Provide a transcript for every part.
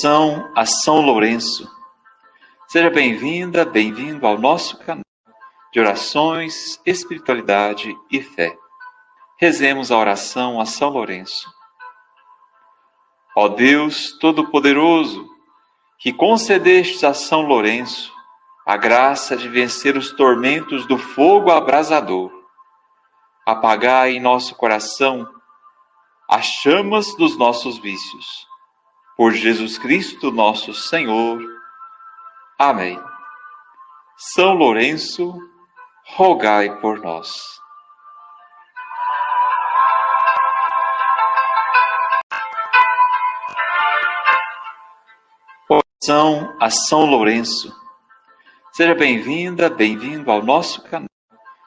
São a São Lourenço. Seja bem-vinda, bem-vindo ao nosso canal de orações, espiritualidade e fé. Rezemos a oração a São Lourenço. Ó Deus Todo-Poderoso, que concedestes a São Lourenço a graça de vencer os tormentos do fogo abrasador, apagai em nosso coração as chamas dos nossos vícios por Jesus Cristo, nosso Senhor. Amém. São Lourenço, rogai por nós. Oração a São Lourenço. Seja bem-vinda, bem-vindo ao nosso canal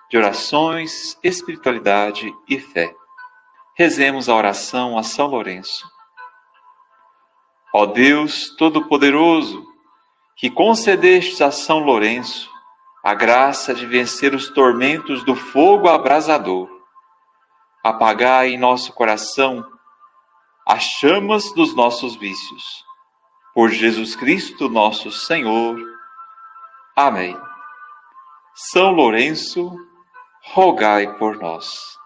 de orações, espiritualidade e fé. Rezemos a oração a São Lourenço. Ó Deus Todo-Poderoso, que concedestes a São Lourenço a graça de vencer os tormentos do fogo abrasador, apagai em nosso coração as chamas dos nossos vícios. Por Jesus Cristo, nosso Senhor. Amém. São Lourenço, rogai por nós.